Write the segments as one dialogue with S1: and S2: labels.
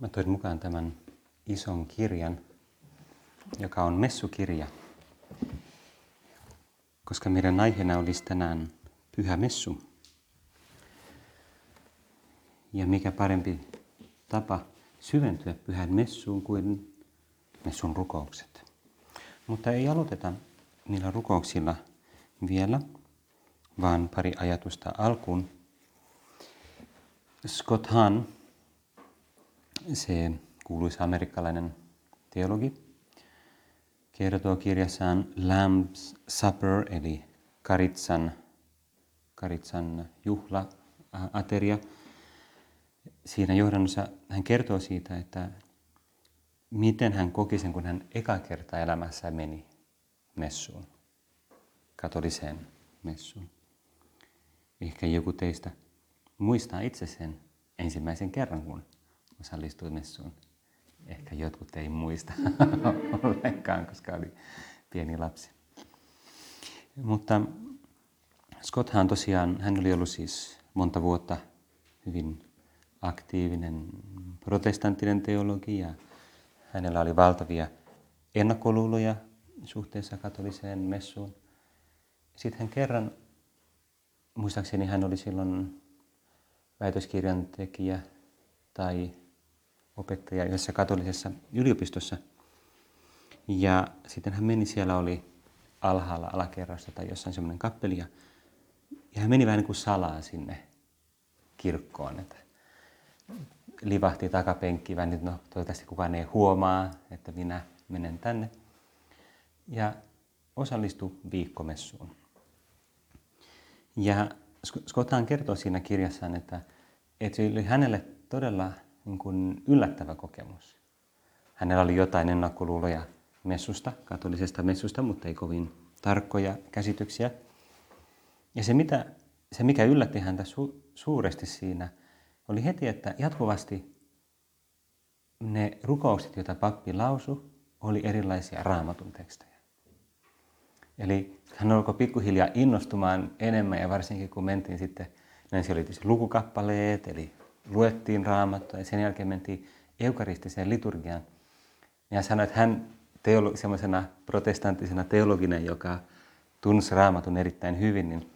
S1: Mä toin mukaan tämän ison kirjan, joka on messukirja, koska meidän aiheena olisi tänään pyhä messu. Ja mikä parempi tapa syventyä pyhän messuun kuin messun rukoukset. Mutta ei aloiteta niillä rukouksilla vielä, vaan pari ajatusta alkuun. Scott Hahn, se kuuluisa amerikkalainen teologi, kertoo kirjassaan Lamb's Supper, eli Karitsan, Karitsan juhla, ateria. Siinä johdannossa hän kertoo siitä, että miten hän koki sen, kun hän eka kertaa elämässä meni messuun, katoliseen messuun. Ehkä joku teistä muistaa itse sen ensimmäisen kerran, kun osallistui messuun. Ehkä jotkut ei muista ollenkaan, koska oli pieni lapsi. Mutta Scotthan tosiaan, hän oli ollut siis monta vuotta hyvin aktiivinen protestanttinen teologi ja hänellä oli valtavia ennakkoluuloja suhteessa katoliseen messuun. Sitten hän kerran, muistaakseni hän oli silloin väitöskirjan tekijä tai opettaja yhdessä katolisessa yliopistossa. Ja sitten hän meni, siellä oli alhaalla alakerrassa tai jossain semmoinen kappeli. Ja, hän meni vähän niin kuin salaa sinne kirkkoon. Että livahti takapenkkiin vähän, no toivottavasti kukaan ei huomaa, että minä menen tänne. Ja osallistui viikkomessuun. Ja Scottan kertoo siinä kirjassaan, että, että se oli hänelle todella niin kuin yllättävä kokemus. Hänellä oli jotain ennakkoluuloja messusta, katolisesta messusta, mutta ei kovin tarkkoja käsityksiä. Ja se, mitä, se mikä yllätti häntä su, suuresti siinä, oli heti, että jatkuvasti ne rukoukset, joita pappi lausu, oli erilaisia raamatun tekstejä. Eli hän alkoi pikkuhiljaa innostumaan enemmän ja varsinkin kun mentiin sitten, näin siellä oli lukukappaleet, eli luettiin raamattua ja sen jälkeen mentiin eukaristiseen liturgiaan. Ja hän sanoi, että hän teolo- semmoisena protestanttisena teologina, joka tunsi raamatun erittäin hyvin, niin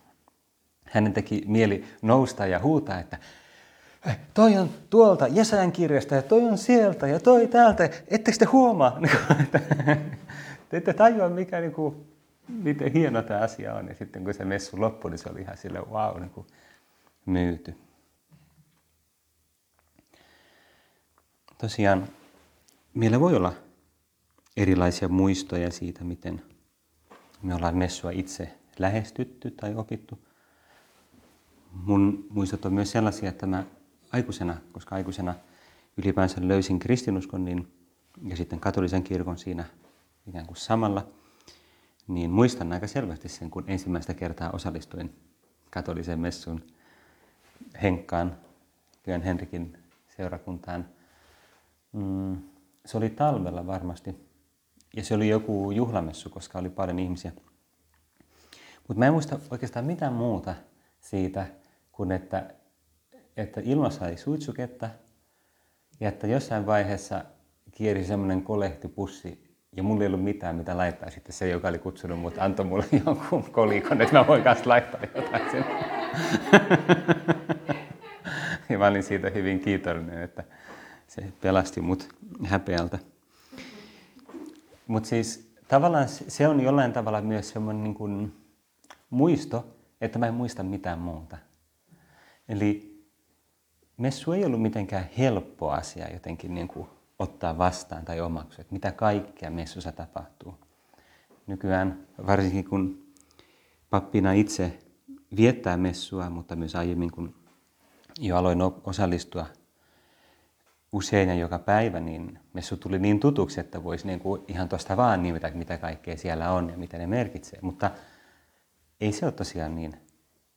S1: hänen teki mieli nousta ja huutaa, että toi on tuolta Jesajan kirjasta ja toi on sieltä ja toi täältä. Ettekö te huomaa? te ette tajua, mikä, niin kuin, miten hieno tämä asia on. Ja sitten kun se messu loppui, niin se oli ihan sille wow, niin kuin myyty. Tosiaan, meillä voi olla erilaisia muistoja siitä, miten me ollaan messua itse lähestytty tai opittu. Mun muistot on myös sellaisia, että mä aikuisena, koska aikuisena ylipäänsä löysin kristinuskon niin, ja sitten katolisen kirkon siinä ikään kuin samalla, niin muistan aika selvästi sen, kun ensimmäistä kertaa osallistuin katoliseen messuun Henkkaan, Pyhän Henrikin seurakuntaan. Mm, se oli talvella varmasti, ja se oli joku juhlamessu, koska oli paljon ihmisiä. Mutta mä en muista oikeastaan mitään muuta siitä, kuin että että ilmassa ei suitsuketta ja että jossain vaiheessa kieri semmoinen kolehtipussi ja mulla ei ollut mitään, mitä laittaa. Sitten se, joka oli kutsunut mut, antoi mulle jonkun kolikon, että mä voin kanssa laittaa jotain sen. ja mä olin siitä hyvin kiitollinen, että se pelasti mut häpeältä. Mutta siis tavallaan se on jollain tavalla myös semmoinen niin kuin muisto, että mä en muista mitään muuta. Eli messu ei ollut mitenkään helppo asia jotenkin niin kuin ottaa vastaan tai omaksua, että mitä kaikkea messussa tapahtuu. Nykyään, varsinkin kun pappina itse viettää messua, mutta myös aiemmin kun jo aloin osallistua usein ja joka päivä, niin messu tuli niin tutuksi, että voisi niin kuin ihan tuosta vaan nimetä, mitä kaikkea siellä on ja mitä ne merkitsee. Mutta ei se ole tosiaan niin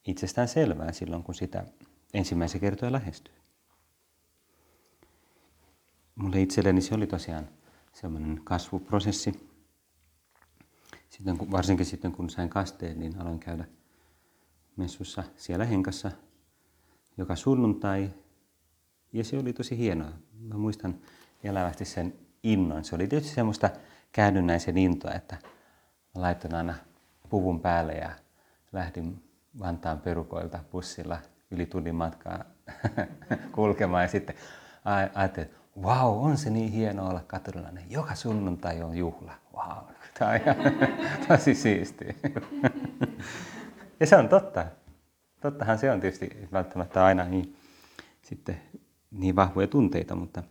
S1: itsestään selvää silloin, kun sitä ensimmäisen kertoja lähestyy. Mulle itselleni se oli tosiaan semmoinen kasvuprosessi. Sitten, varsinkin sitten kun sain kasteen, niin aloin käydä messussa siellä henkassa joka sunnuntai. Ja se oli tosi hienoa. Mä muistan elävästi sen innon. Se oli tietysti semmoista käännynnäisen intoa, että mä laitoin aina puvun päälle ja lähdin Vantaan perukoilta bussilla yli tunnin matkaa kulkemaan ja sitten ajattelin, että wow, on se niin hienoa olla katolilainen. Joka sunnuntai on juhla. Wow, tämä on ihan tosi siistiä. ja se on totta. Tottahan se on tietysti välttämättä aina niin, sitten niin vahvoja tunteita, mutta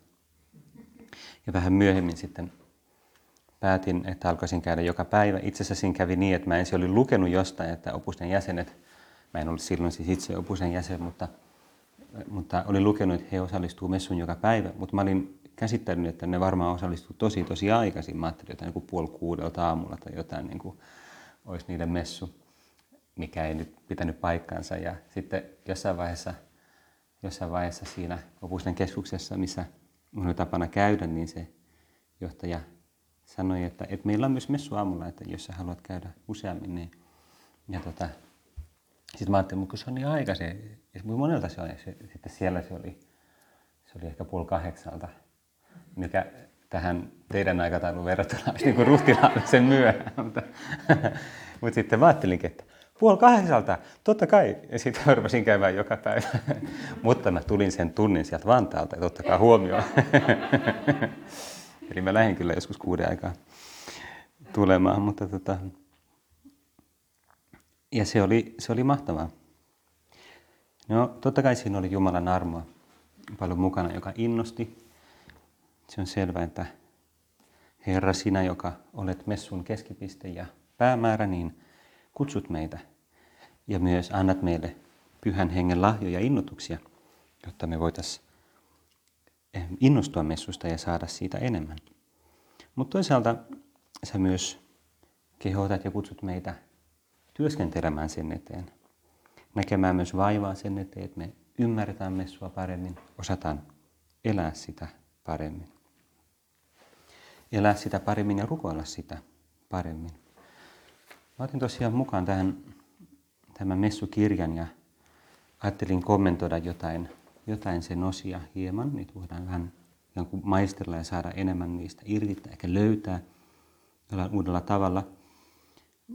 S1: ja vähän myöhemmin sitten päätin, että alkaisin käydä joka päivä. Itse asiassa siinä kävi niin, että mä ensin olin lukenut jostain, että opusten jäsenet, mä en ollut silloin siis itse opusten jäsen, mutta, mutta olin lukenut, että he osallistuu messuun joka päivä, mutta mä olin käsittänyt, että ne varmaan osallistuu tosi tosi aikaisin. Mä ajattelin jotain niin puoli kuudelta aamulla tai jotain niin kuin olisi niiden messu, mikä ei nyt pitänyt paikkaansa. Ja sitten jossain vaiheessa, jossain vaiheessa siinä opusten keskuksessa, missä oli tapana käydä, niin se johtaja sanoi, että, että meillä on myös messu aamulla, että jos sä haluat käydä useammin, niin ja tota, sitten mä ajattelin, mutta se on niin aikaisin, ja monelta se oli, se, sitten siellä se oli, se oli ehkä puoli kahdeksalta, mikä tähän teidän aikataulun verrattuna olisi niin kuin ruhtilaallisen myöhään. mutta, mutta sitten mä ajattelinkin, että puoli kahdeksalta, totta kai. Ja sitten rupesin käymään joka päivä. Mutta mä tulin sen tunnin sieltä Vantaalta, totta kai huomioon. Eli mä lähdin kyllä joskus kuuden aikaa tulemaan, mutta tota... Ja se oli, se oli mahtavaa. No, totta kai siinä oli Jumalan armoa paljon mukana, joka innosti. Se on selvää, että Herra, sinä, joka olet messun keskipiste ja päämäärä, niin kutsut meitä ja myös annat meille pyhän hengen lahjoja ja innotuksia, jotta me voitaisiin eh, innostua messusta ja saada siitä enemmän. Mutta toisaalta sä myös kehotat ja kutsut meitä työskentelemään sen eteen, näkemään myös vaivaa sen eteen, että me ymmärretään messua paremmin, osataan elää sitä paremmin. Elää sitä paremmin ja rukoilla sitä paremmin. Mä otin tosiaan mukaan tähän tämän messukirjan ja ajattelin kommentoida jotain, jotain sen osia hieman. Niitä voidaan vähän maistella ja saada enemmän niistä irti, ehkä löytää jollain uudella tavalla.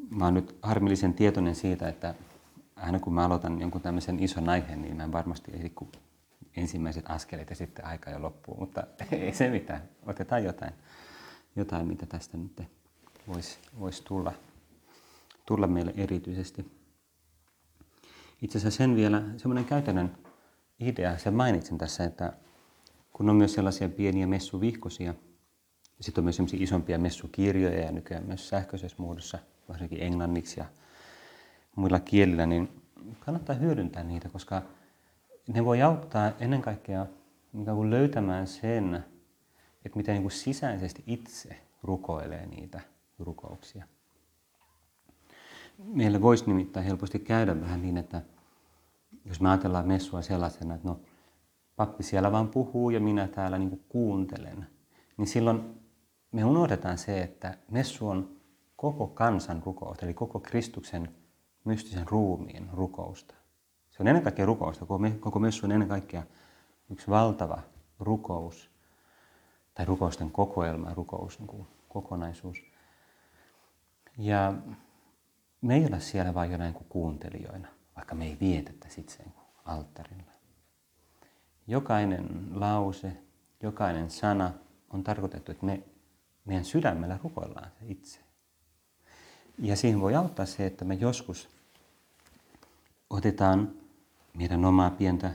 S1: Mä oon nyt harmillisen tietoinen siitä, että aina kun mä aloitan jonkun tämmöisen ison aiheen, niin mä en varmasti ehdi kuin ensimmäiset askeleet ja sitten aika jo loppuu. Mutta ei se mitään. Otetaan jotain, jotain mitä tästä nyt voisi vois tulla, tulla meille erityisesti. Itse asiassa sen vielä semmoinen käytännön idea, sen mainitsin tässä, että kun on myös sellaisia pieniä messuvihkosia, sitten on myös sellaisia isompia messukirjoja ja nykyään myös sähköisessä muodossa, varsinkin englanniksi ja muilla kielillä, niin kannattaa hyödyntää niitä, koska ne voi auttaa ennen kaikkea kuin löytämään sen, että miten niin kuin sisäisesti itse rukoilee niitä rukouksia. Meille voisi nimittäin helposti käydä vähän niin, että jos me ajatellaan messua sellaisena, että no pappi siellä vaan puhuu ja minä täällä niin kuuntelen, niin silloin me unohdetaan se, että messu on koko kansan rukousta, eli koko Kristuksen mystisen ruumiin rukousta. Se on ennen kaikkea rukousta, koko messu on ennen kaikkea yksi valtava rukous, tai rukousten kokoelma, rukous, niin kuin kokonaisuus. Ja me ei ole siellä vain jonain kuin kuuntelijoina, vaikka me ei vietettäisi itse alttarilla. Jokainen lause, jokainen sana on tarkoitettu, että me meidän sydämellä rukoillaan se itse. Ja siihen voi auttaa se, että me joskus otetaan meidän omaa pientä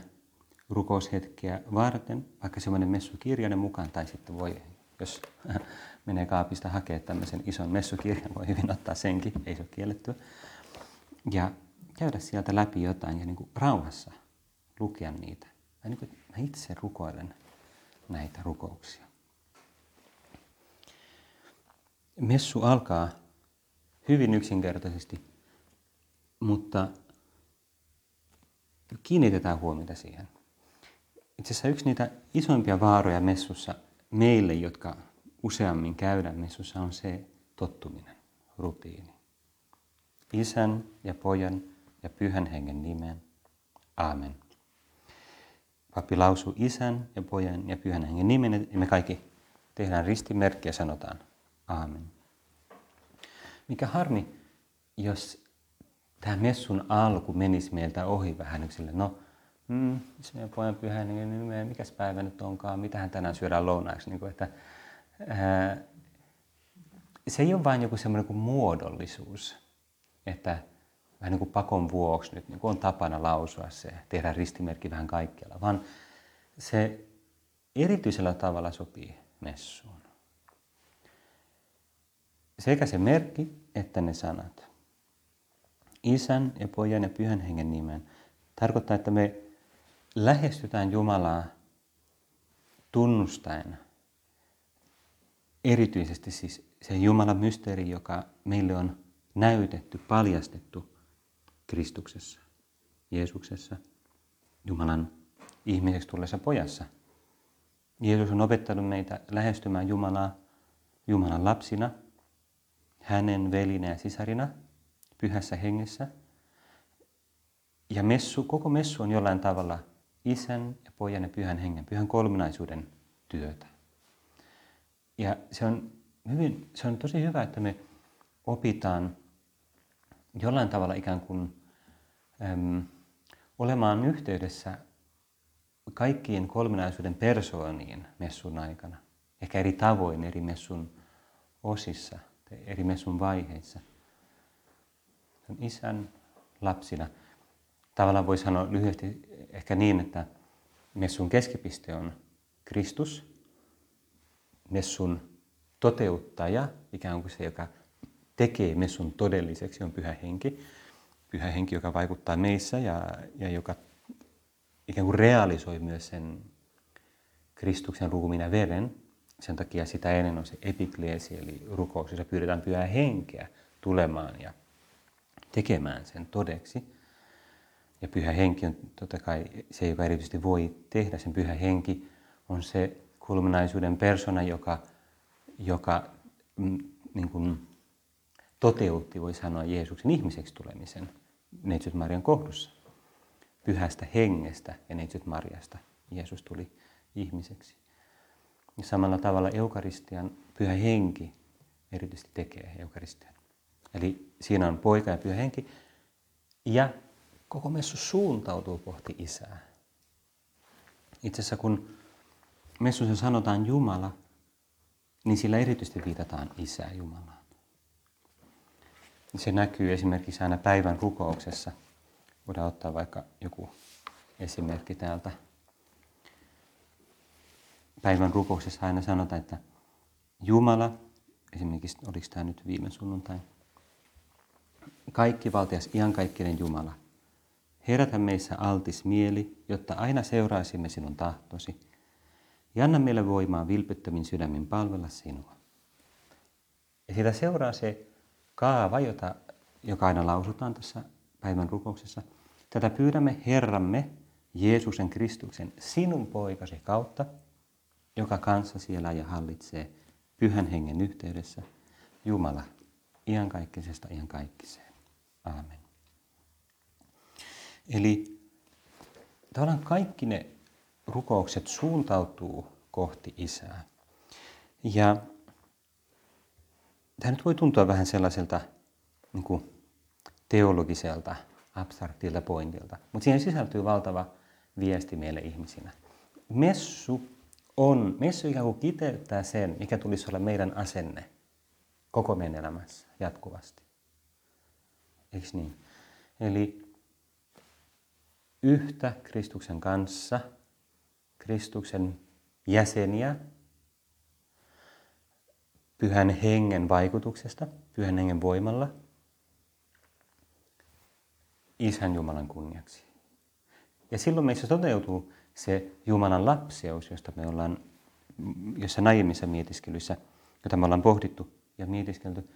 S1: rukoushetkeä varten, vaikka semmoinen messukirjainen mukaan, tai sitten voi, jos menee kaapista hakea tämmöisen ison messukirjan, voi hyvin ottaa senkin, ei se ole kiellettyä. Ja käydä sieltä läpi jotain ja niin kuin rauhassa lukea niitä. Ja niin kuin mä itse rukoilen näitä rukouksia. Messu alkaa hyvin yksinkertaisesti, mutta kiinnitetään huomiota siihen. Itse asiassa yksi niitä isoimpia vaaroja messussa meille, jotka useammin käydään messussa, on se tottuminen, rutiini. Isän ja pojan ja pyhän hengen nimeen. Aamen. Pappi lausuu isän ja pojan ja pyhän hengen nimen ja me kaikki tehdään ristimerkki ja sanotaan aamen. Mikä harmi, jos tämä messun alku menisi meiltä ohi vähän yksille. No, mm, se meidän pojan pyhän hengen nime, mikäs päivä nyt onkaan, mitähän tänään syödään lounaaksi. Niin kuin, että, se ei ole vain joku semmoinen kuin muodollisuus, että vähän niin kuin pakon vuoksi nyt niin kuin on tapana lausua se, tehdä ristimerkki vähän kaikkialla, vaan se erityisellä tavalla sopii messuun. Sekä se merkki että ne sanat. Isän ja pojan ja pyhän hengen nimen tarkoittaa, että me lähestytään Jumalaa tunnustaen erityisesti siis se Jumalan mysteeri, joka meille on näytetty, paljastettu Kristuksessa, Jeesuksessa, Jumalan ihmiseksi tulleessa pojassa. Jeesus on opettanut meitä lähestymään Jumalaa Jumalan lapsina, hänen velinä ja sisarina, pyhässä hengessä. Ja messu, koko messu on jollain tavalla isän ja pojan ja pyhän hengen, pyhän kolminaisuuden työtä. Ja se on, hyvin, se on tosi hyvä, että me opitaan jollain tavalla ikään kuin äm, olemaan yhteydessä kaikkiin kolminaisuuden persooniin messun aikana. Ehkä eri tavoin eri messun osissa, eri messun vaiheissa. Se on isän lapsina. Tavallaan voi sanoa lyhyesti ehkä niin, että messun keskipiste on Kristus, messun toteuttaja, ikään kuin se, joka tekee messun todelliseksi, on pyhä henki. Pyhä henki, joka vaikuttaa meissä ja, ja joka ikään kuin realisoi myös sen Kristuksen ruumiin ja veren. Sen takia sitä ennen on se epikleesi, eli rukous, jossa pyydetään pyhää henkeä tulemaan ja tekemään sen todeksi. Ja pyhä henki on totta kai se, joka erityisesti voi tehdä. Sen pyhä henki on se kulminaisuuden persona, joka, joka mm, niin kuin, toteutti, voi sanoa, Jeesuksen ihmiseksi tulemisen Neitsyt Marian kohdussa. Pyhästä hengestä ja Neitsyt Mariasta Jeesus tuli ihmiseksi. Ja samalla tavalla eukaristian pyhä henki erityisesti tekee eukaristian. Eli siinä on poika ja pyhä henki. Ja koko messu suuntautuu kohti isää. Itse asiassa kun messussa sanotaan Jumala, niin sillä erityisesti viitataan isää Jumalaan. Se näkyy esimerkiksi aina päivän rukouksessa. Voidaan ottaa vaikka joku esimerkki täältä. Päivän rukouksessa aina sanotaan, että Jumala, esimerkiksi oliko tämä nyt viime sunnuntai, kaikki valtias iankaikkinen Jumala, herätä meissä altis mieli, jotta aina seuraisimme sinun tahtosi, ja anna meille voimaa vilpittömin sydämin palvella sinua. Ja siitä seuraa se kaava, jota, joka aina lausutaan tässä päivän rukouksessa. Tätä pyydämme Herramme, Jeesuksen Kristuksen, sinun poikasi kautta, joka kanssa siellä ja hallitsee pyhän hengen yhteydessä, Jumala, iankaikkisesta iankaikkiseen. Aamen. Eli tavallaan kaikki ne rukoukset suuntautuu kohti Isää. Ja tämä nyt voi tuntua vähän sellaiselta niin kuin teologiselta, abstraktilta pointilta, mutta siihen sisältyy valtava viesti meille ihmisinä. Messu on, messu ikään kuin kiteyttää sen, mikä tulisi olla meidän asenne koko meidän elämässä jatkuvasti. Eikö niin? Eli yhtä Kristuksen kanssa, Kristuksen jäseniä, pyhän hengen vaikutuksesta, pyhän hengen voimalla, Isän Jumalan kunniaksi. Ja silloin meissä toteutuu se Jumalan lapseus, josta me ollaan, jossa aiemmissa mietiskelyssä, jota me ollaan pohdittu ja mietiskelty,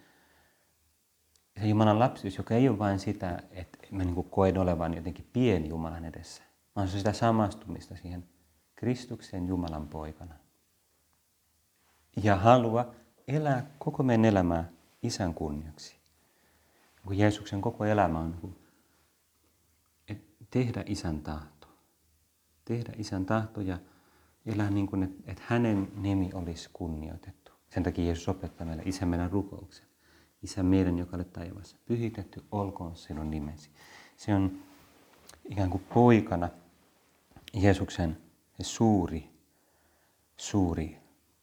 S1: se Jumalan lapsius, joka ei ole vain sitä, että mä niin koen olevan jotenkin pieni Jumalan edessä, vaan se on sitä samastumista siihen Kristuksen Jumalan poikana. Ja halua elää koko meidän elämää isän kunniaksi. Kun Jeesuksen koko elämä on tehdä isän tahto. tehdä isän tahto ja elää niin kuin, että, hänen nimi olisi kunnioitettu. Sen takia Jeesus opettaa meille isä meidän rukouksen. Isä meidän, joka olet taivaassa, pyhitetty olkoon sinun nimesi. Se on ikään kuin poikana Jeesuksen suuri, suuri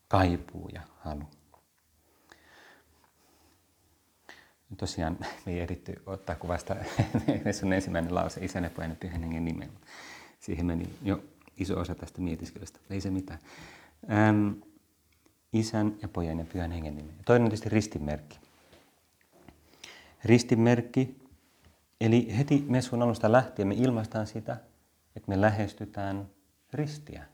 S1: kaipuu ja halu. Tosiaan me ei ehditty ottaa kuvasta sun ensimmäinen lause, isän ja pyhän hengen nimen. Siihen meni jo iso osa tästä mietiskelystä, ei se mitään. Ähm, isän ja pojan ja pyhän hengen nimen. Toinen on tietysti ristinmerkki. Ristinmerkki, eli heti messun alusta lähtien me ilmaistaan sitä, että me lähestytään ristiä.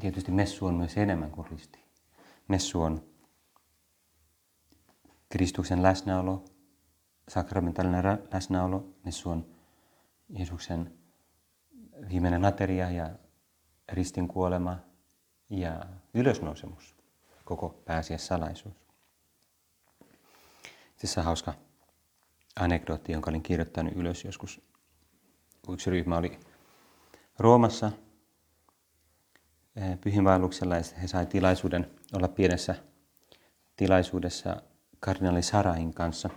S1: Tietysti messu on myös enemmän kuin risti. Messu on Kristuksen läsnäolo, sakramentaalinen läsnäolo, messu on Jeesuksen viimeinen ateria ja ristin kuolema ja ylösnousemus, koko salaisuus. Tässä on hauska anekdootti, jonka olin kirjoittanut ylös joskus. Yksi ryhmä oli Roomassa eh, pyhinvaelluksella ja he sai tilaisuuden olla pienessä tilaisuudessa kardinaali Sarain kanssa.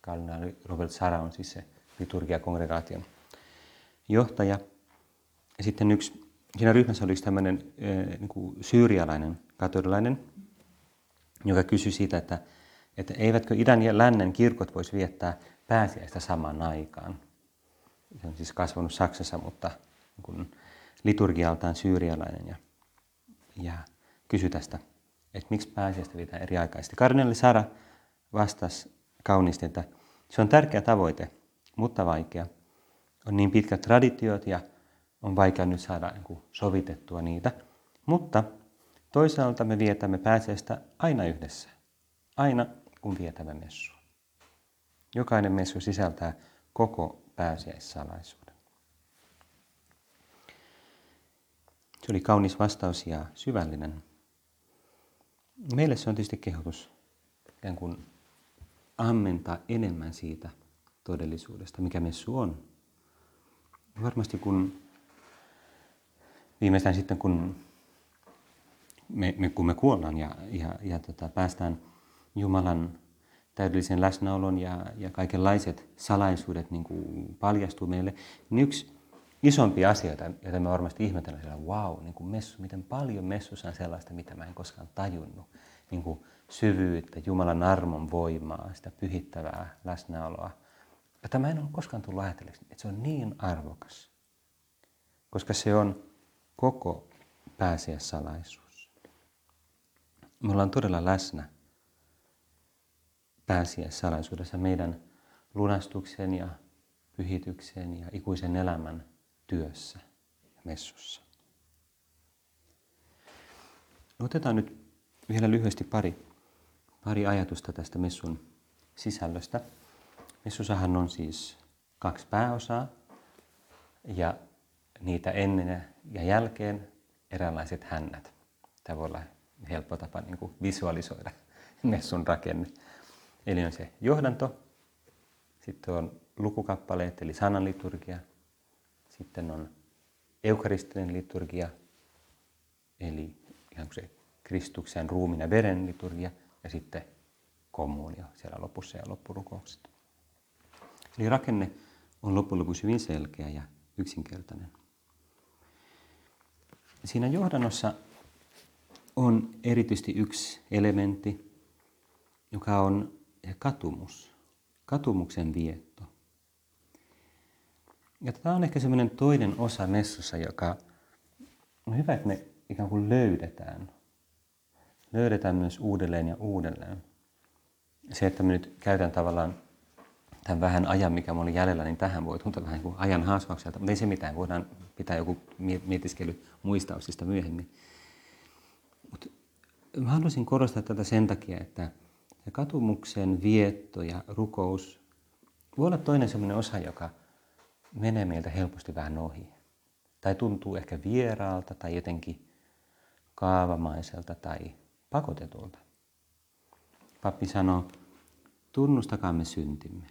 S1: Kardinaali Robert Sara on siis se liturgiakongregaation johtaja. Ja sitten yksi, siinä ryhmässä oli tämmöinen niin kuin syyrialainen katolilainen, joka kysyi siitä, että, että eivätkö idän ja lännen kirkot voisi viettää pääsiäistä samaan aikaan. Se on siis kasvanut Saksassa, mutta niin kuin liturgialtaan syyrialainen ja, ja kysyi tästä, että miksi pääsiäistä vietään eri aikaisesti. Kardinaali Sara vastasi kauniisti, että se on tärkeä tavoite, mutta vaikea. On niin pitkät traditiot ja on vaikea nyt saada niin sovitettua niitä. Mutta toisaalta me vietämme pääsiäistä aina yhdessä. Aina kun vietämme messua. Jokainen messu sisältää koko pääsiäissalaisuuden. Se oli kaunis vastaus ja syvällinen. Meille se on tietysti kehotus ikään kuin ammentaa enemmän siitä todellisuudesta, mikä messu on. Varmasti kun viimeistään sitten kun me, me, kun me kuollaan ja, ja, ja tota, päästään Jumalan täydellisen läsnäolon ja, ja kaikenlaiset salaisuudet niin kuin paljastuu meille, niin yksi isompia asioita, joita me varmasti ihmetellään siellä, wow, niin kuin messu, miten paljon messussa on sellaista, mitä mä en koskaan tajunnut. Niin kuin syvyyttä, Jumalan armon voimaa, sitä pyhittävää läsnäoloa, jota mä en ole koskaan tullut ajatelleeksi, että se on niin arvokas, koska se on koko pääsiäissalaisuus. Me ollaan todella läsnä pääsiäissalaisuudessa meidän lunastuksen ja pyhityksen ja ikuisen elämän työssä ja messussa. Otetaan nyt vielä lyhyesti pari pari ajatusta tästä messun sisällöstä. Messusahan on siis kaksi pääosaa ja niitä ennen ja jälkeen eräänlaiset hännät. Tämä voi olla helppo tapa niin kuin visualisoida messun rakenne. Eli on se johdanto, sitten on lukukappaleet eli sananliturgia, sitten on eukaristinen liturgia, eli ihan se Kristuksen ruumin ja veren liturgia – ja sitten kommunio siellä lopussa ja loppurukoukset. Eli rakenne on loppujen lopuksi hyvin selkeä ja yksinkertainen. Siinä johdannossa on erityisesti yksi elementti, joka on katumus, katumuksen vietto. Ja tämä on ehkä semmoinen toinen osa messussa, joka on hyvä, että me ikään kuin löydetään löydetään myös uudelleen ja uudelleen. Se, että mä nyt käytän tavallaan tämän vähän ajan, mikä mulla oli jäljellä, niin tähän voi tuntua vähän kuin ajan haasvaukselta, mutta ei se mitään, voidaan pitää joku mietiskely muistauksista myöhemmin. Mutta mä haluaisin korostaa tätä sen takia, että katumuksen vietto ja rukous voi olla toinen sellainen osa, joka menee meiltä helposti vähän ohi. Tai tuntuu ehkä vieraalta tai jotenkin kaavamaiselta tai pakotetulta. Pappi sanoo, tunnustakaamme syntimme,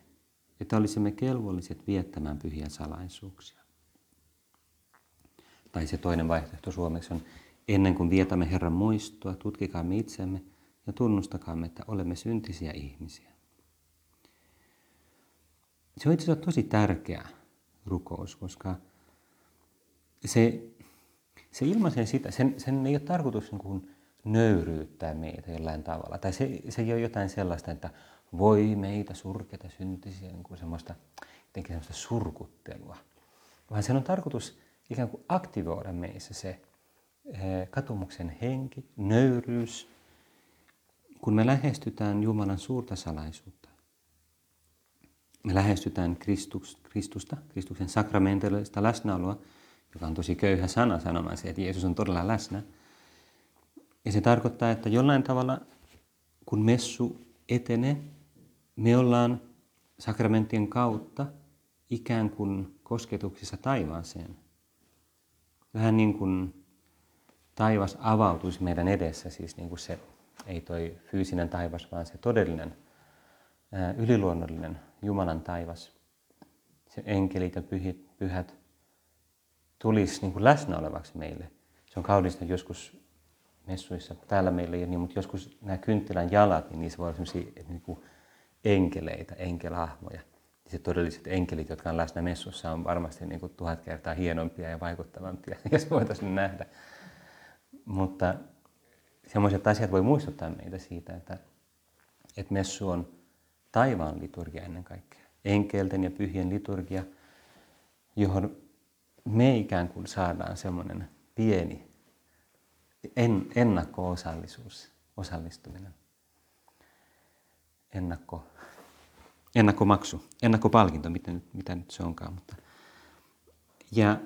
S1: että olisimme kelvolliset viettämään pyhiä salaisuuksia. Tai se toinen vaihtoehto suomeksi on, ennen kuin vietämme Herran muistoa, tutkikaamme itsemme ja tunnustakaamme, että olemme syntisiä ihmisiä. Se on itse asiassa tosi tärkeä rukous, koska se, se ilmaisee sitä, sen, sen ei ole tarkoitus niin kuin nöyryyttää meitä jollain tavalla. Tai se, se ei ole jotain sellaista, että voi meitä surkeita syntisiä, niin kuin semmoista, jotenkin semmoista surkuttelua. Vaan sen on tarkoitus ikään kuin aktivoida meissä se eh, katumuksen henki, nöyryys, kun me lähestytään Jumalan suurta salaisuutta. Me lähestytään Kristus, Kristusta, Kristuksen sakramentaalista läsnäoloa, joka on tosi köyhä sana sanomaan se, että Jeesus on todella läsnä. Ja se tarkoittaa, että jollain tavalla, kun messu etenee, me ollaan sakramenttien kautta ikään kuin kosketuksissa taivaaseen. Vähän niin kuin taivas avautuisi meidän edessä, siis niin kuin se, ei toi fyysinen taivas, vaan se todellinen, yliluonnollinen Jumalan taivas. Se enkelit ja pyhit, pyhät tulisi niin kuin läsnä olevaksi meille. Se on kaunista joskus messuissa, täällä meillä ei niin, mutta joskus nämä kynttilän jalat, niin niissä voi olla sellaisia niin kuin enkeleitä, enkelahmoja. Ja se todelliset enkelit, jotka on läsnä messussa, on varmasti niin kuin tuhat kertaa hienompia ja vaikuttavampia, jos voitaisiin nähdä. Mutta sellaiset asiat voi muistuttaa meitä siitä, että, että messu on taivaan liturgia ennen kaikkea. Enkelten ja pyhien liturgia, johon me ikään kuin saadaan semmoinen pieni en, ennakko-osallisuus, osallistuminen. Ennakko, ennakkomaksu, ennakkopalkinto, mitä nyt, mitä nyt se onkaan. Mutta. Ja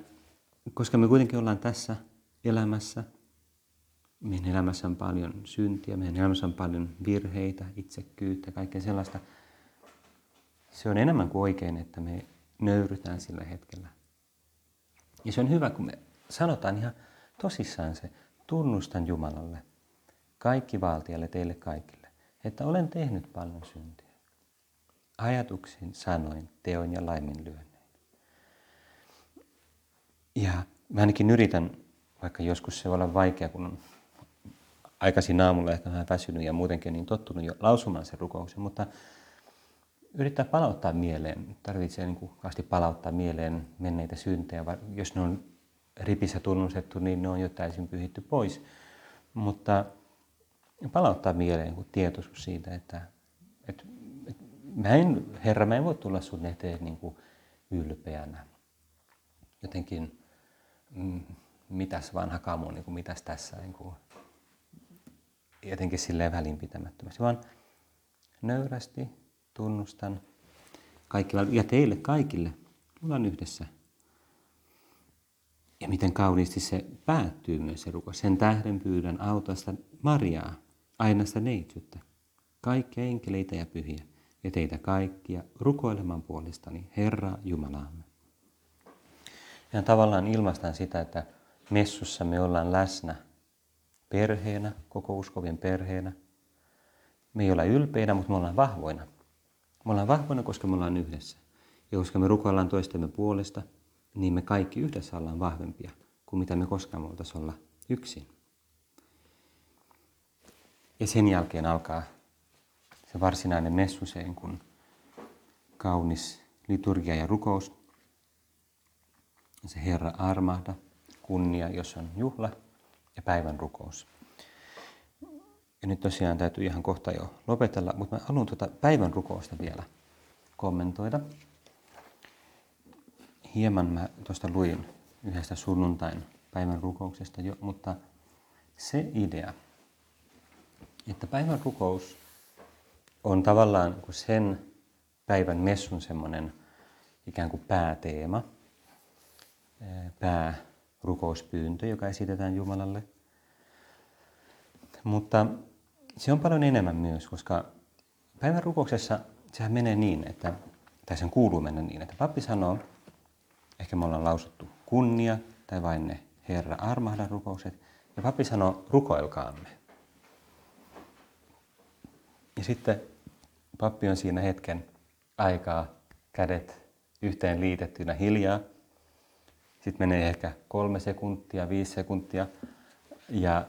S1: koska me kuitenkin ollaan tässä elämässä, meidän elämässä on paljon syntiä, meidän elämässä on paljon virheitä, itsekyyttä, kaikkea sellaista. Se on enemmän kuin oikein, että me nöyrytään sillä hetkellä. Ja se on hyvä, kun me sanotaan ihan tosissaan se, tunnustan Jumalalle, kaikki valtialle, teille kaikille, että olen tehnyt paljon syntiä. Ajatuksin, sanoin, teoin ja laiminlyönnein. Ja mä ainakin yritän, vaikka joskus se voi olla vaikea, kun on aikaisin aamulla ehkä vähän väsynyt ja muutenkin niin tottunut jo lausumaan sen rukouksen, mutta yrittää palauttaa mieleen, tarvitsee niin kuin palauttaa mieleen menneitä syntejä, jos ne on ripissä tunnustettu, niin ne on jo täysin pyhitty pois. Mutta palauttaa mieleen kuin tietoisuus siitä, että, että, että mä en, Herra, mä en voi tulla sun eteen niin kuin ylpeänä. Jotenkin, mm, mitäs vanha kamu, niin kuin mitäs tässä, niin kuin, jotenkin silleen välinpitämättömästi, vaan nöyrästi tunnustan kaikilla, ja teille kaikille, ollaan yhdessä ja miten kauniisti se päättyy myös se rukous. Sen tähden pyydän autosta Mariaa, ainasta neitsyttä, kaikkia enkeleitä ja pyhiä, ja teitä kaikkia rukoilemaan puolestani, Herra Jumalaamme. Ja tavallaan ilmaistaan sitä, että messussa me ollaan läsnä perheenä, koko uskovien perheenä. Me ei olla ylpeinä, mutta me ollaan vahvoina. Me ollaan vahvoina, koska me ollaan yhdessä. Ja koska me rukoillaan toistemme puolesta – niin me kaikki yhdessä ollaan vahvempia kuin mitä me koskaan voitaisiin olla yksin. Ja sen jälkeen alkaa se varsinainen messuseen, kun kaunis liturgia ja rukous. Se Herra armahda, kunnia, jos on juhla ja päivän rukous. Ja nyt tosiaan täytyy ihan kohta jo lopetella, mutta mä haluan tuota päivän rukousta vielä kommentoida hieman mä tuosta luin yhdestä sunnuntain päivän rukouksesta jo, mutta se idea, että päivän rukous on tavallaan sen päivän messun semmoinen ikään kuin pääteema, päärukouspyyntö, joka esitetään Jumalalle. Mutta se on paljon enemmän myös, koska päivän rukouksessa sehän menee niin, että, tai sen kuuluu mennä niin, että pappi sanoo, Ehkä me ollaan lausuttu kunnia tai vain ne Herra armahda rukoukset. Ja pappi sanoo, rukoilkaamme. Ja sitten pappi on siinä hetken aikaa kädet yhteen liitettynä hiljaa. sitten menee ehkä kolme sekuntia, viisi sekuntia ja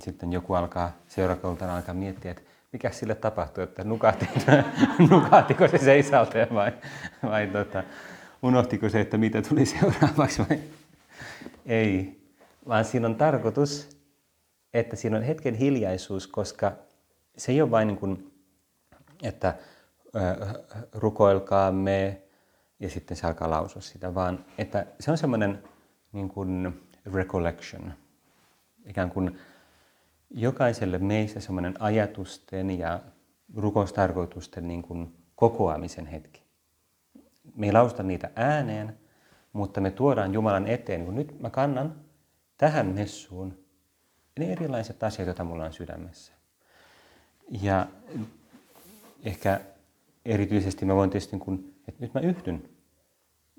S1: sitten joku alkaa seurakuntana alkaa miettiä, että mikä sille tapahtui, että nukahti, nukahtiko se seisalteen vai, vai tota, unohtiko se, että mitä tuli seuraavaksi vai ei. Vaan siinä on tarkoitus, että siinä on hetken hiljaisuus, koska se ei ole vain niin kuin, että rukoilkaamme ja sitten se alkaa lausua sitä, vaan että se on semmoinen niin kuin recollection, ikään kuin jokaiselle meistä semmoinen ajatusten ja rukoustarkoitusten niin kuin kokoamisen hetki. Me ei lausta niitä ääneen, mutta me tuodaan Jumalan eteen, kun nyt mä kannan tähän messuun ne erilaiset asiat, joita mulla on sydämessä. Ja ehkä erityisesti mä voin tietysti, kun, että nyt mä yhdyn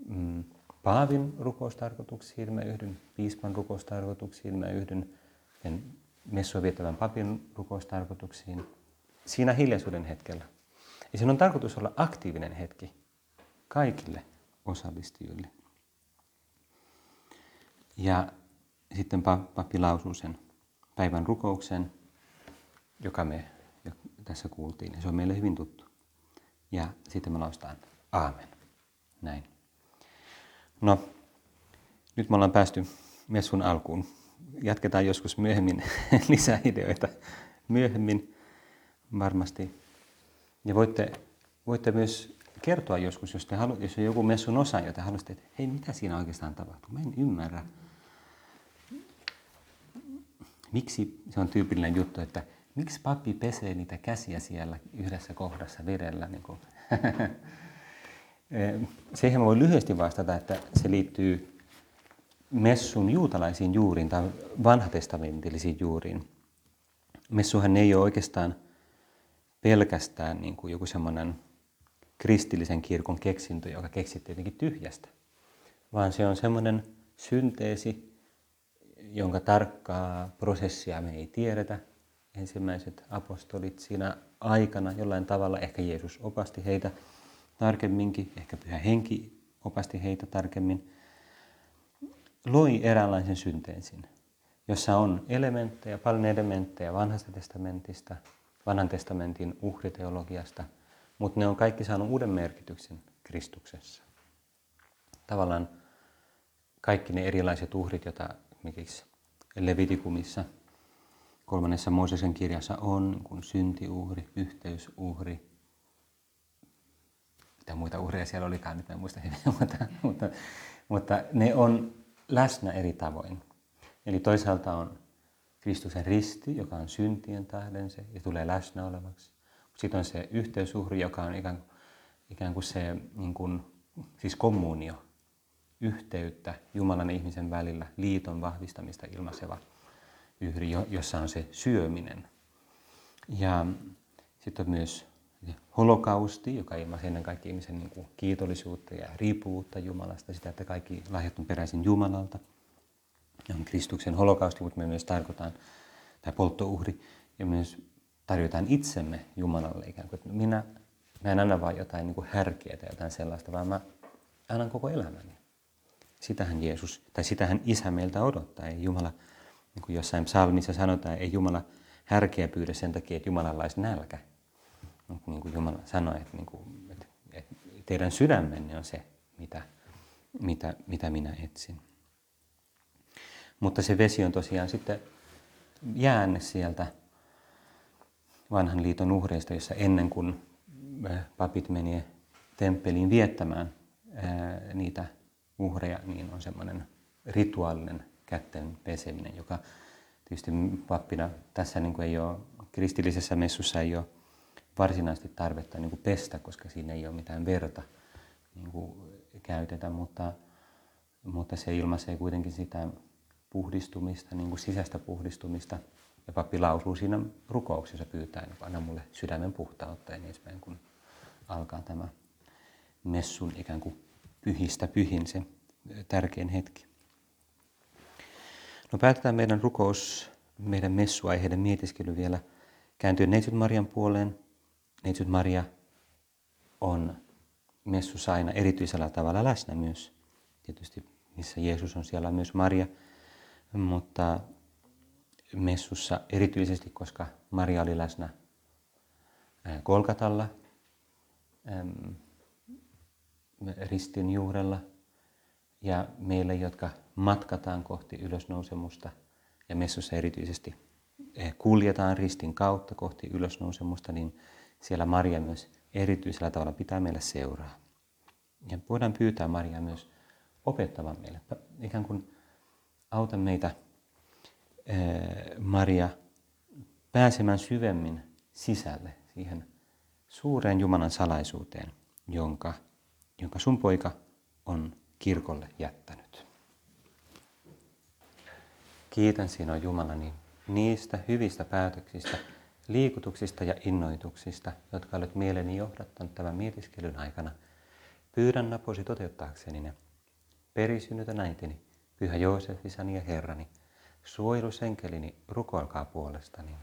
S1: mm, Paavin rukoustarkoituksiin, mä yhdyn piispan rukoustarkoituksiin, mä yhdyn messua viettävän papin rukoustarkoituksiin siinä hiljaisuuden hetkellä. Ja sen on tarkoitus olla aktiivinen hetki kaikille osallistujille. Ja sitten pappi lausuu sen päivän rukouksen, joka me tässä kuultiin. Ja se on meille hyvin tuttu. Ja sitten me laustaan aamen. Näin. No, nyt me ollaan päästy messun alkuun. Jatketaan joskus myöhemmin lisää ideoita. Myöhemmin varmasti. Ja voitte, voitte myös kertoa joskus, jos, te halu, jos on joku messun osa, jota haluaisitte, että hei, mitä siinä oikeastaan tapahtuu? Mä en ymmärrä. Miksi se on tyypillinen juttu, että miksi pappi pesee niitä käsiä siellä yhdessä kohdassa vedellä? Niin kuin. Siihen voi lyhyesti vastata, että se liittyy messun juutalaisiin juuriin tai vanhatestamentillisiin juuriin. Messuhan ei ole oikeastaan pelkästään niin kuin joku semmoinen kristillisen kirkon keksintö, joka keksittiin jotenkin tyhjästä, vaan se on semmoinen synteesi, jonka tarkkaa prosessia me ei tiedetä. Ensimmäiset apostolit siinä aikana jollain tavalla, ehkä Jeesus opasti heitä tarkemminkin, ehkä Pyhä Henki opasti heitä tarkemmin, loi eräänlaisen synteesin, jossa on elementtejä, paljon elementtejä vanhasta testamentista, vanhan testamentin uhriteologiasta, mutta ne on kaikki saanut uuden merkityksen Kristuksessa. Tavallaan kaikki ne erilaiset uhrit, joita esimerkiksi Levitikumissa kolmannessa Moosesen kirjassa on, kuin syntiuhri, yhteysuhri, mitä muita uhreja siellä olikaan, nyt en muista hyvin, mutta, mutta, mutta ne on läsnä eri tavoin. Eli toisaalta on Kristuksen risti, joka on syntien tähden se ja tulee läsnä olevaksi. Sitten on se yhteysuhri, joka on ikään, ikään kuin se niin kuin, siis kommunio, yhteyttä Jumalan ja ihmisen välillä, liiton vahvistamista ilmaiseva yhri, jossa on se syöminen. Ja sitten on myös holokausti, joka ilmaisi ennen kaikkea ihmisen niin kuin kiitollisuutta ja riippuvuutta Jumalasta, sitä, että kaikki lahjat on peräisin Jumalalta. On Kristuksen holokausti, mutta me myös tarkoitan, tai polttouhri, ja myös tarjotaan itsemme Jumalalle ikään kuin, minä, mä en anna vain jotain niin kuin härkeä tai jotain sellaista, vaan mä annan koko elämäni. Sitähän Jeesus, tai sitähän Isä meiltä odottaa. Ei Jumala, niin kuin jossain psalmissa sanotaan, ei Jumala härkeä pyydä sen takia, että Jumalalla olisi nälkä. Niin kuin Jumala sanoi, että, niin kuin, että, että teidän sydämenne on se, mitä, mitä, mitä minä etsin. Mutta se vesi on tosiaan sitten jäänne sieltä vanhan liiton uhreista, jossa ennen kuin papit meni temppeliin viettämään niitä uhreja, niin on semmoinen rituaalinen kätten peseminen, joka tietysti pappina tässä niin kuin ei ole, kristillisessä messussa ei ole varsinaisesti tarvetta niin kuin pestä, koska siinä ei ole mitään verta niin kuin käytetä, mutta, mutta se ilmaisee kuitenkin sitä puhdistumista, niin kuin sisäistä puhdistumista. Ja pappi lausuu siinä rukouksessa pyytää, että anna mulle sydämen puhtautta ja niin kun alkaa tämä messun ikään kuin pyhistä pyhin se tärkein hetki. No päätetään meidän rukous, meidän messuaiheiden mietiskely vielä kääntyy Neitsyt Marian puoleen. Neitsyt Maria on messussa aina erityisellä tavalla läsnä myös. Tietysti missä Jeesus on siellä myös Maria, mutta messussa erityisesti, koska Maria oli läsnä Kolkatalla, ristin juurella. Ja meille, jotka matkataan kohti ylösnousemusta ja messussa erityisesti kuljetaan ristin kautta kohti ylösnousemusta, niin siellä Maria myös erityisellä tavalla pitää meille seuraa. Ja voidaan pyytää Maria myös opettavan meille, ikään kuin auta meitä Maria pääsemään syvemmin sisälle siihen suureen Jumalan salaisuuteen, jonka, jonka sun poika on kirkolle jättänyt. Kiitän sinua Jumalani niistä hyvistä päätöksistä, liikutuksista ja innoituksista, jotka olet mieleni johdattanut tämän mietiskelyn aikana. Pyydän naposi toteuttaakseni ne. Perisynnytä äitini, pyhä Joosef, isäni ja herrani, suojelusenkelini, rukoilkaa puolestani.